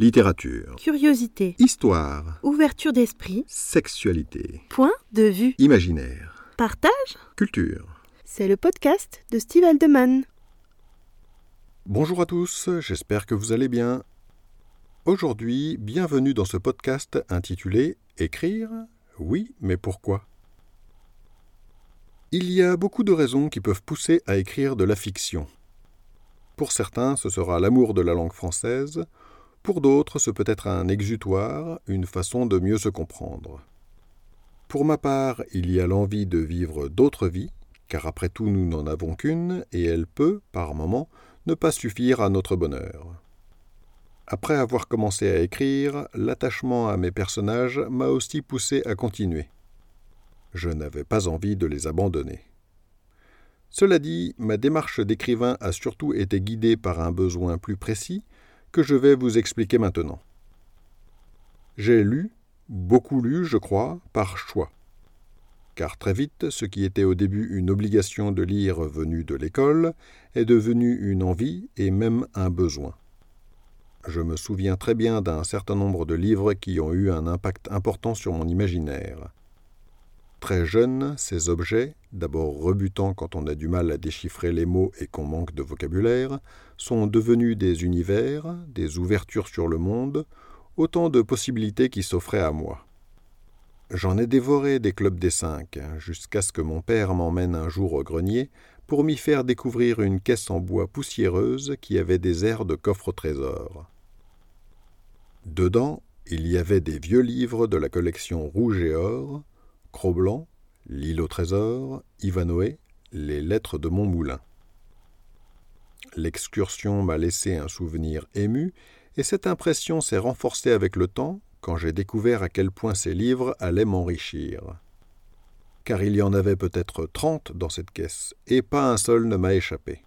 Littérature. Curiosité. Histoire. Ouverture d'esprit. Sexualité. Point de vue. Imaginaire. Partage. Culture. C'est le podcast de Steve Aldeman. Bonjour à tous, j'espère que vous allez bien. Aujourd'hui, bienvenue dans ce podcast intitulé Écrire Oui, mais pourquoi? Il y a beaucoup de raisons qui peuvent pousser à écrire de la fiction. Pour certains, ce sera l'amour de la langue française, pour d'autres, ce peut être un exutoire, une façon de mieux se comprendre. Pour ma part, il y a l'envie de vivre d'autres vies, car après tout nous n'en avons qu'une, et elle peut, par moments, ne pas suffire à notre bonheur. Après avoir commencé à écrire, l'attachement à mes personnages m'a aussi poussé à continuer. Je n'avais pas envie de les abandonner. Cela dit, ma démarche d'écrivain a surtout été guidée par un besoin plus précis, que je vais vous expliquer maintenant. J'ai lu, beaucoup lu, je crois, par choix. Car très vite, ce qui était au début une obligation de lire venue de l'école est devenu une envie et même un besoin. Je me souviens très bien d'un certain nombre de livres qui ont eu un impact important sur mon imaginaire. Très jeune, ces objets, d'abord rebutants quand on a du mal à déchiffrer les mots et qu'on manque de vocabulaire, sont devenus des univers, des ouvertures sur le monde, autant de possibilités qui s'offraient à moi. J'en ai dévoré des clubs des cinq, jusqu'à ce que mon père m'emmène un jour au grenier pour m'y faire découvrir une caisse en bois poussiéreuse qui avait des airs de coffre trésor. Dedans, il y avait des vieux livres de la collection Rouge et Or, Cro-Blanc, L'île au trésor, Ivanoé, Les lettres de mon moulin. L'excursion m'a laissé un souvenir ému, et cette impression s'est renforcée avec le temps quand j'ai découvert à quel point ces livres allaient m'enrichir. Car il y en avait peut-être trente dans cette caisse, et pas un seul ne m'a échappé.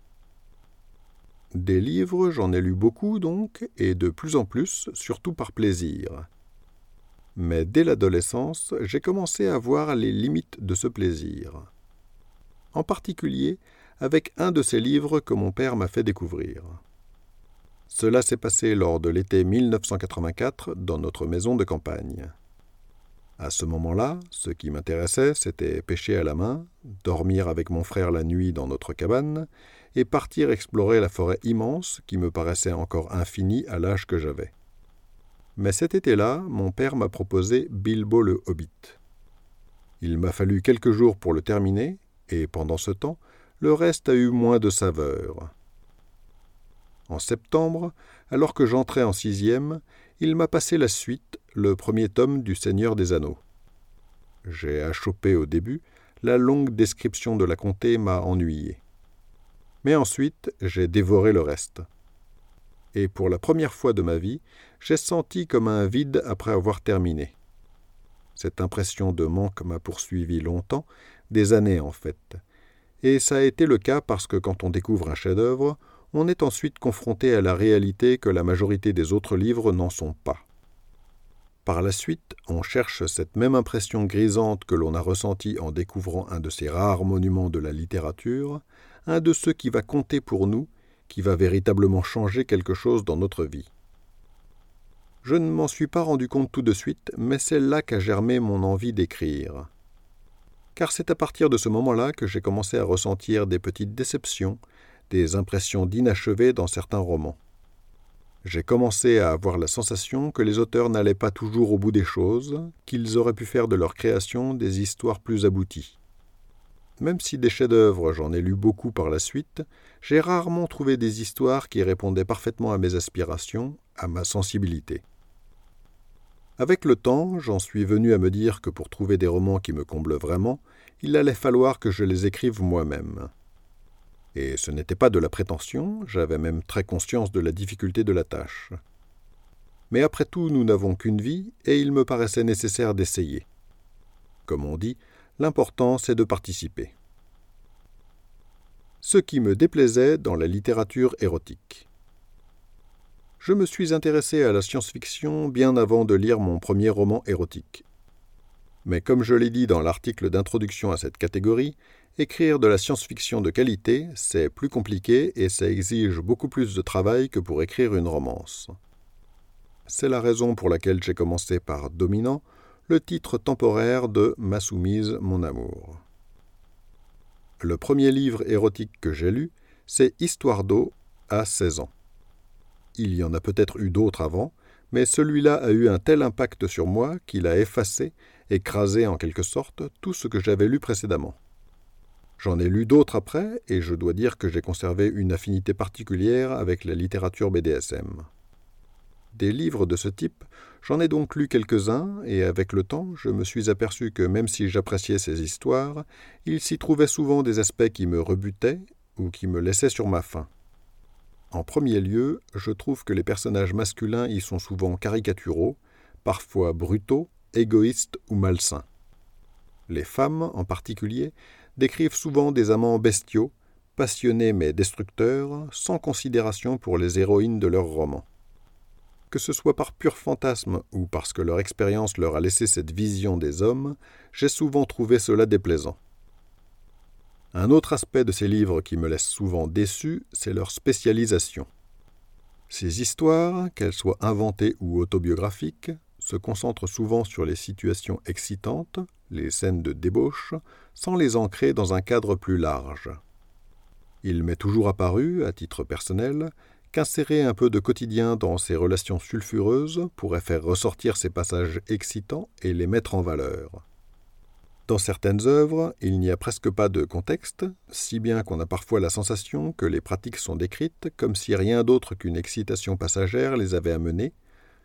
Des livres, j'en ai lu beaucoup donc, et de plus en plus, surtout par plaisir. Mais dès l'adolescence, j'ai commencé à voir les limites de ce plaisir. En particulier avec un de ces livres que mon père m'a fait découvrir. Cela s'est passé lors de l'été 1984 dans notre maison de campagne. À ce moment-là, ce qui m'intéressait, c'était pêcher à la main, dormir avec mon frère la nuit dans notre cabane, et partir explorer la forêt immense qui me paraissait encore infinie à l'âge que j'avais. Mais cet été-là, mon père m'a proposé Bilbo le Hobbit. Il m'a fallu quelques jours pour le terminer, et pendant ce temps, le reste a eu moins de saveur. En septembre, alors que j'entrais en sixième, il m'a passé la suite, le premier tome du Seigneur des Anneaux. J'ai achoppé au début, la longue description de la comté m'a ennuyé. Mais ensuite, j'ai dévoré le reste et pour la première fois de ma vie, j'ai senti comme un vide après avoir terminé. Cette impression de manque m'a poursuivi longtemps, des années en fait. Et ça a été le cas parce que quand on découvre un chef-d'œuvre, on est ensuite confronté à la réalité que la majorité des autres livres n'en sont pas. Par la suite, on cherche cette même impression grisante que l'on a ressentie en découvrant un de ces rares monuments de la littérature, un de ceux qui va compter pour nous qui va véritablement changer quelque chose dans notre vie. Je ne m'en suis pas rendu compte tout de suite, mais c'est là qu'a germé mon envie d'écrire. Car c'est à partir de ce moment-là que j'ai commencé à ressentir des petites déceptions, des impressions d'inachevé dans certains romans. J'ai commencé à avoir la sensation que les auteurs n'allaient pas toujours au bout des choses, qu'ils auraient pu faire de leur création des histoires plus abouties. Même si des chefs-d'œuvre j'en ai lu beaucoup par la suite, j'ai rarement trouvé des histoires qui répondaient parfaitement à mes aspirations, à ma sensibilité. Avec le temps, j'en suis venu à me dire que pour trouver des romans qui me comblent vraiment, il allait falloir que je les écrive moi-même. Et ce n'était pas de la prétention, j'avais même très conscience de la difficulté de la tâche. Mais après tout, nous n'avons qu'une vie, et il me paraissait nécessaire d'essayer. Comme on dit, L'important, c'est de participer. Ce qui me déplaisait dans la littérature érotique. Je me suis intéressé à la science-fiction bien avant de lire mon premier roman érotique. Mais comme je l'ai dit dans l'article d'introduction à cette catégorie, écrire de la science-fiction de qualité, c'est plus compliqué et ça exige beaucoup plus de travail que pour écrire une romance. C'est la raison pour laquelle j'ai commencé par Dominant, le titre temporaire de Ma soumise, mon amour. Le premier livre érotique que j'ai lu, c'est Histoire d'eau à 16 ans. Il y en a peut-être eu d'autres avant, mais celui-là a eu un tel impact sur moi qu'il a effacé, écrasé en quelque sorte, tout ce que j'avais lu précédemment. J'en ai lu d'autres après, et je dois dire que j'ai conservé une affinité particulière avec la littérature BDSM. Des livres de ce type, j'en ai donc lu quelques-uns, et avec le temps, je me suis aperçu que même si j'appréciais ces histoires, il s'y trouvait souvent des aspects qui me rebutaient ou qui me laissaient sur ma faim. En premier lieu, je trouve que les personnages masculins y sont souvent caricaturaux, parfois brutaux, égoïstes ou malsains. Les femmes, en particulier, décrivent souvent des amants bestiaux, passionnés mais destructeurs, sans considération pour les héroïnes de leurs romans. Que ce soit par pur fantasme ou parce que leur expérience leur a laissé cette vision des hommes, j'ai souvent trouvé cela déplaisant. Un autre aspect de ces livres qui me laisse souvent déçu, c'est leur spécialisation. Ces histoires, qu'elles soient inventées ou autobiographiques, se concentrent souvent sur les situations excitantes, les scènes de débauche, sans les ancrer dans un cadre plus large. Il m'est toujours apparu, à titre personnel, qu'insérer un peu de quotidien dans ces relations sulfureuses pourrait faire ressortir ces passages excitants et les mettre en valeur. Dans certaines œuvres, il n'y a presque pas de contexte, si bien qu'on a parfois la sensation que les pratiques sont décrites comme si rien d'autre qu'une excitation passagère les avait amenées,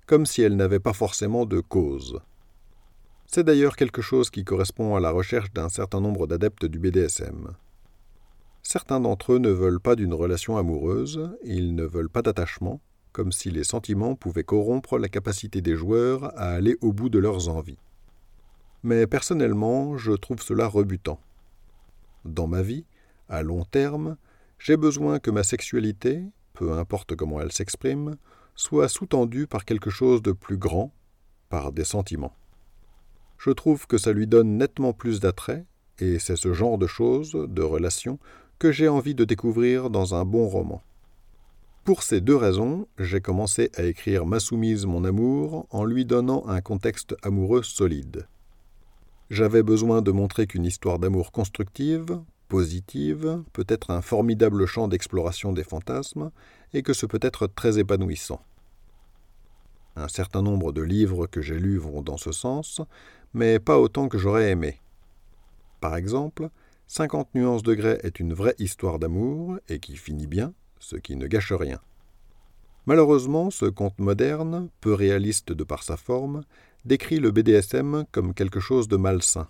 comme si elles n'avaient pas forcément de cause. C'est d'ailleurs quelque chose qui correspond à la recherche d'un certain nombre d'adeptes du BDSM. Certains d'entre eux ne veulent pas d'une relation amoureuse, ils ne veulent pas d'attachement, comme si les sentiments pouvaient corrompre la capacité des joueurs à aller au bout de leurs envies mais personnellement, je trouve cela rebutant. Dans ma vie, à long terme, j'ai besoin que ma sexualité, peu importe comment elle s'exprime, soit sous-tendue par quelque chose de plus grand, par des sentiments. Je trouve que ça lui donne nettement plus d'attrait, et c'est ce genre de choses, de relations, que j'ai envie de découvrir dans un bon roman. Pour ces deux raisons, j'ai commencé à écrire Ma soumise, mon amour, en lui donnant un contexte amoureux solide. J'avais besoin de montrer qu'une histoire d'amour constructive, positive, peut être un formidable champ d'exploration des fantasmes, et que ce peut être très épanouissant. Un certain nombre de livres que j'ai lus vont dans ce sens, mais pas autant que j'aurais aimé. Par exemple, 50 nuances de grès est une vraie histoire d'amour et qui finit bien, ce qui ne gâche rien. Malheureusement, ce conte moderne, peu réaliste de par sa forme, décrit le BDSM comme quelque chose de malsain.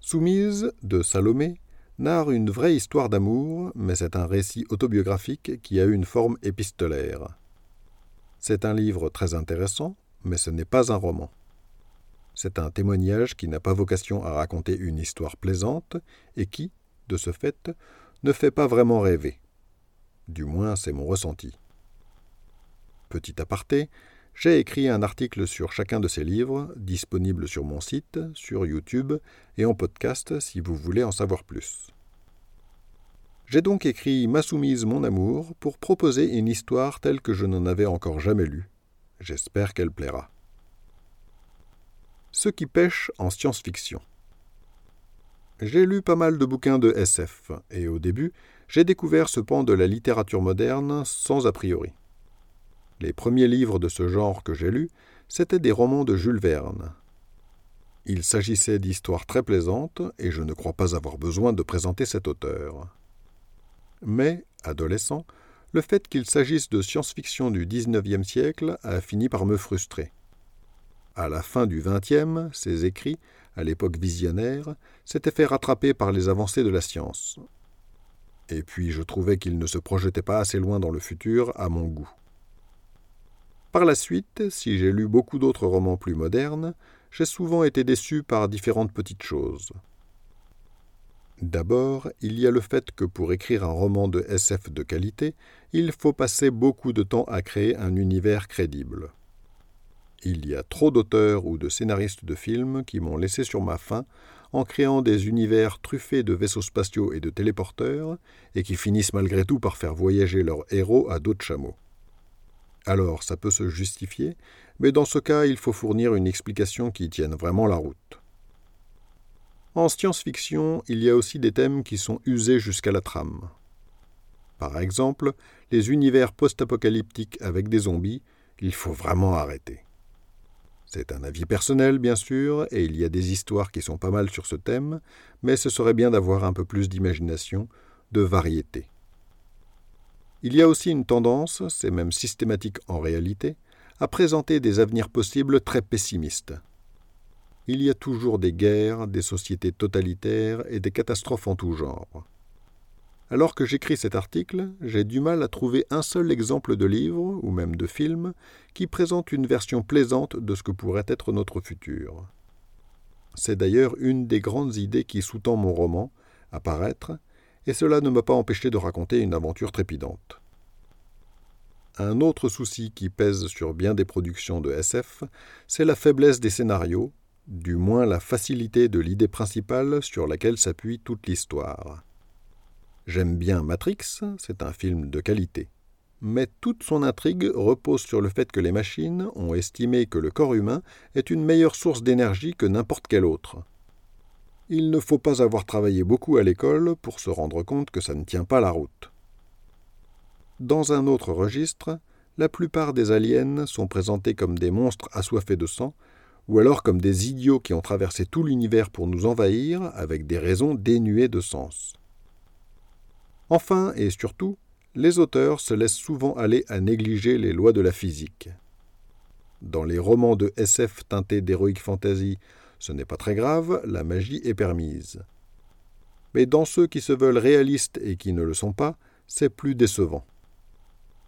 Soumise de Salomé narre une vraie histoire d'amour, mais c'est un récit autobiographique qui a une forme épistolaire. C'est un livre très intéressant, mais ce n'est pas un roman. C'est un témoignage qui n'a pas vocation à raconter une histoire plaisante et qui, de ce fait, ne fait pas vraiment rêver. Du moins, c'est mon ressenti. Petit aparté, j'ai écrit un article sur chacun de ces livres, disponible sur mon site, sur YouTube et en podcast si vous voulez en savoir plus. J'ai donc écrit Ma soumise, mon amour pour proposer une histoire telle que je n'en avais encore jamais lue. J'espère qu'elle plaira. Ceux qui pêchent en science-fiction. J'ai lu pas mal de bouquins de SF, et au début, j'ai découvert ce pan de la littérature moderne sans a priori. Les premiers livres de ce genre que j'ai lus, c'étaient des romans de Jules Verne. Il s'agissait d'histoires très plaisantes, et je ne crois pas avoir besoin de présenter cet auteur. Mais, adolescent, le fait qu'il s'agisse de science-fiction du XIXe siècle a fini par me frustrer. À la fin du XXe, ses écrits, à l'époque visionnaire, s'étaient fait rattraper par les avancées de la science. Et puis je trouvais qu'il ne se projetait pas assez loin dans le futur à mon goût. Par la suite, si j'ai lu beaucoup d'autres romans plus modernes, j'ai souvent été déçu par différentes petites choses. D'abord, il y a le fait que pour écrire un roman de SF de qualité, il faut passer beaucoup de temps à créer un univers crédible. Il y a trop d'auteurs ou de scénaristes de films qui m'ont laissé sur ma faim en créant des univers truffés de vaisseaux spatiaux et de téléporteurs, et qui finissent malgré tout par faire voyager leurs héros à d'autres chameaux. Alors ça peut se justifier, mais dans ce cas il faut fournir une explication qui tienne vraiment la route. En science-fiction, il y a aussi des thèmes qui sont usés jusqu'à la trame. Par exemple, les univers post-apocalyptiques avec des zombies, il faut vraiment arrêter. C'est un avis personnel, bien sûr, et il y a des histoires qui sont pas mal sur ce thème, mais ce serait bien d'avoir un peu plus d'imagination, de variété. Il y a aussi une tendance, c'est même systématique en réalité, à présenter des avenirs possibles très pessimistes. Il y a toujours des guerres, des sociétés totalitaires et des catastrophes en tout genre. Alors que j'écris cet article, j'ai du mal à trouver un seul exemple de livre, ou même de film, qui présente une version plaisante de ce que pourrait être notre futur. C'est d'ailleurs une des grandes idées qui sous-tend mon roman, Apparaître, et cela ne m'a pas empêché de raconter une aventure trépidante. Un autre souci qui pèse sur bien des productions de SF, c'est la faiblesse des scénarios, du moins la facilité de l'idée principale sur laquelle s'appuie toute l'histoire. J'aime bien Matrix, c'est un film de qualité. Mais toute son intrigue repose sur le fait que les machines ont estimé que le corps humain est une meilleure source d'énergie que n'importe quelle autre. Il ne faut pas avoir travaillé beaucoup à l'école pour se rendre compte que ça ne tient pas la route. Dans un autre registre, la plupart des aliens sont présentés comme des monstres assoiffés de sang, ou alors comme des idiots qui ont traversé tout l'univers pour nous envahir avec des raisons dénuées de sens. Enfin et surtout, les auteurs se laissent souvent aller à négliger les lois de la physique. Dans les romans de SF teintés d'héroïque fantasy, ce n'est pas très grave, la magie est permise. Mais dans ceux qui se veulent réalistes et qui ne le sont pas, c'est plus décevant.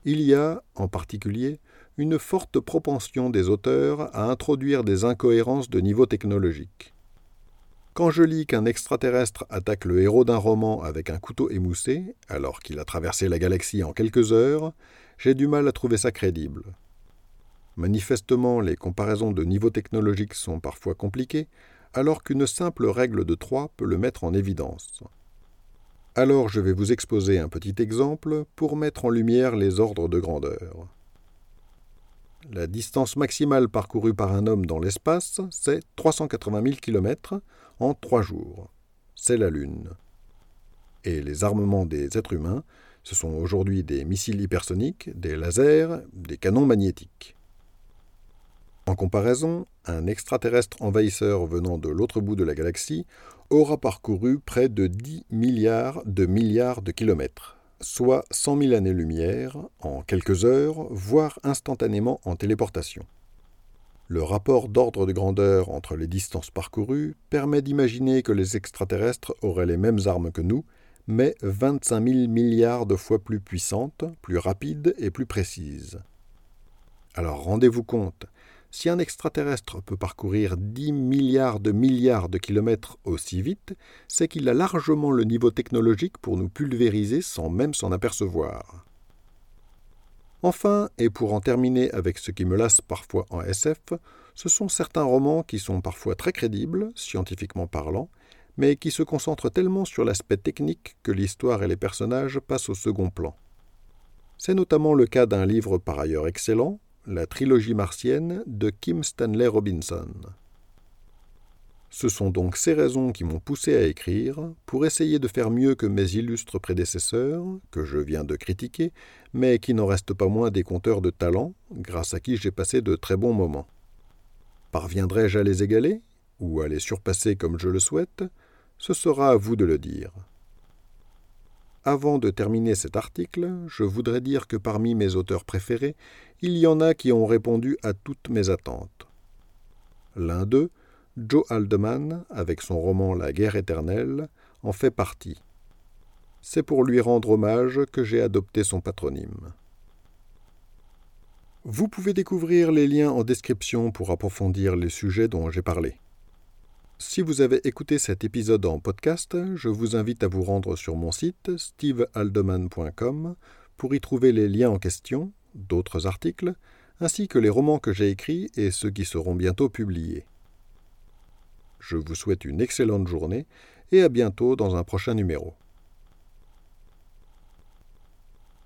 Il y a, en particulier, une forte propension des auteurs à introduire des incohérences de niveau technologique. Quand je lis qu'un extraterrestre attaque le héros d'un roman avec un couteau émoussé, alors qu'il a traversé la galaxie en quelques heures, j'ai du mal à trouver ça crédible. Manifestement, les comparaisons de niveau technologique sont parfois compliquées, alors qu'une simple règle de 3 peut le mettre en évidence. Alors je vais vous exposer un petit exemple pour mettre en lumière les ordres de grandeur. La distance maximale parcourue par un homme dans l'espace, c'est 380 000 km en trois jours. C'est la Lune. Et les armements des êtres humains, ce sont aujourd'hui des missiles hypersoniques, des lasers, des canons magnétiques. En comparaison, un extraterrestre envahisseur venant de l'autre bout de la galaxie aura parcouru près de 10 milliards de milliards de kilomètres soit 100 000 années-lumière, en quelques heures, voire instantanément en téléportation. Le rapport d'ordre de grandeur entre les distances parcourues permet d'imaginer que les extraterrestres auraient les mêmes armes que nous, mais 25 000 milliards de fois plus puissantes, plus rapides et plus précises. Alors rendez-vous compte, si un extraterrestre peut parcourir 10 milliards de milliards de kilomètres aussi vite, c'est qu'il a largement le niveau technologique pour nous pulvériser sans même s'en apercevoir. Enfin, et pour en terminer avec ce qui me lasse parfois en SF, ce sont certains romans qui sont parfois très crédibles, scientifiquement parlant, mais qui se concentrent tellement sur l'aspect technique que l'histoire et les personnages passent au second plan. C'est notamment le cas d'un livre par ailleurs excellent, la trilogie martienne de Kim Stanley Robinson. Ce sont donc ces raisons qui m'ont poussé à écrire, pour essayer de faire mieux que mes illustres prédécesseurs, que je viens de critiquer, mais qui n'en restent pas moins des conteurs de talent, grâce à qui j'ai passé de très bons moments. Parviendrai-je à les égaler, ou à les surpasser comme je le souhaite? Ce sera à vous de le dire. Avant de terminer cet article, je voudrais dire que parmi mes auteurs préférés, il y en a qui ont répondu à toutes mes attentes. L'un d'eux, Joe Haldeman, avec son roman La guerre éternelle, en fait partie. C'est pour lui rendre hommage que j'ai adopté son patronyme. Vous pouvez découvrir les liens en description pour approfondir les sujets dont j'ai parlé. Si vous avez écouté cet épisode en podcast, je vous invite à vous rendre sur mon site stevehaldeman.com pour y trouver les liens en question, d'autres articles, ainsi que les romans que j'ai écrits et ceux qui seront bientôt publiés. Je vous souhaite une excellente journée et à bientôt dans un prochain numéro.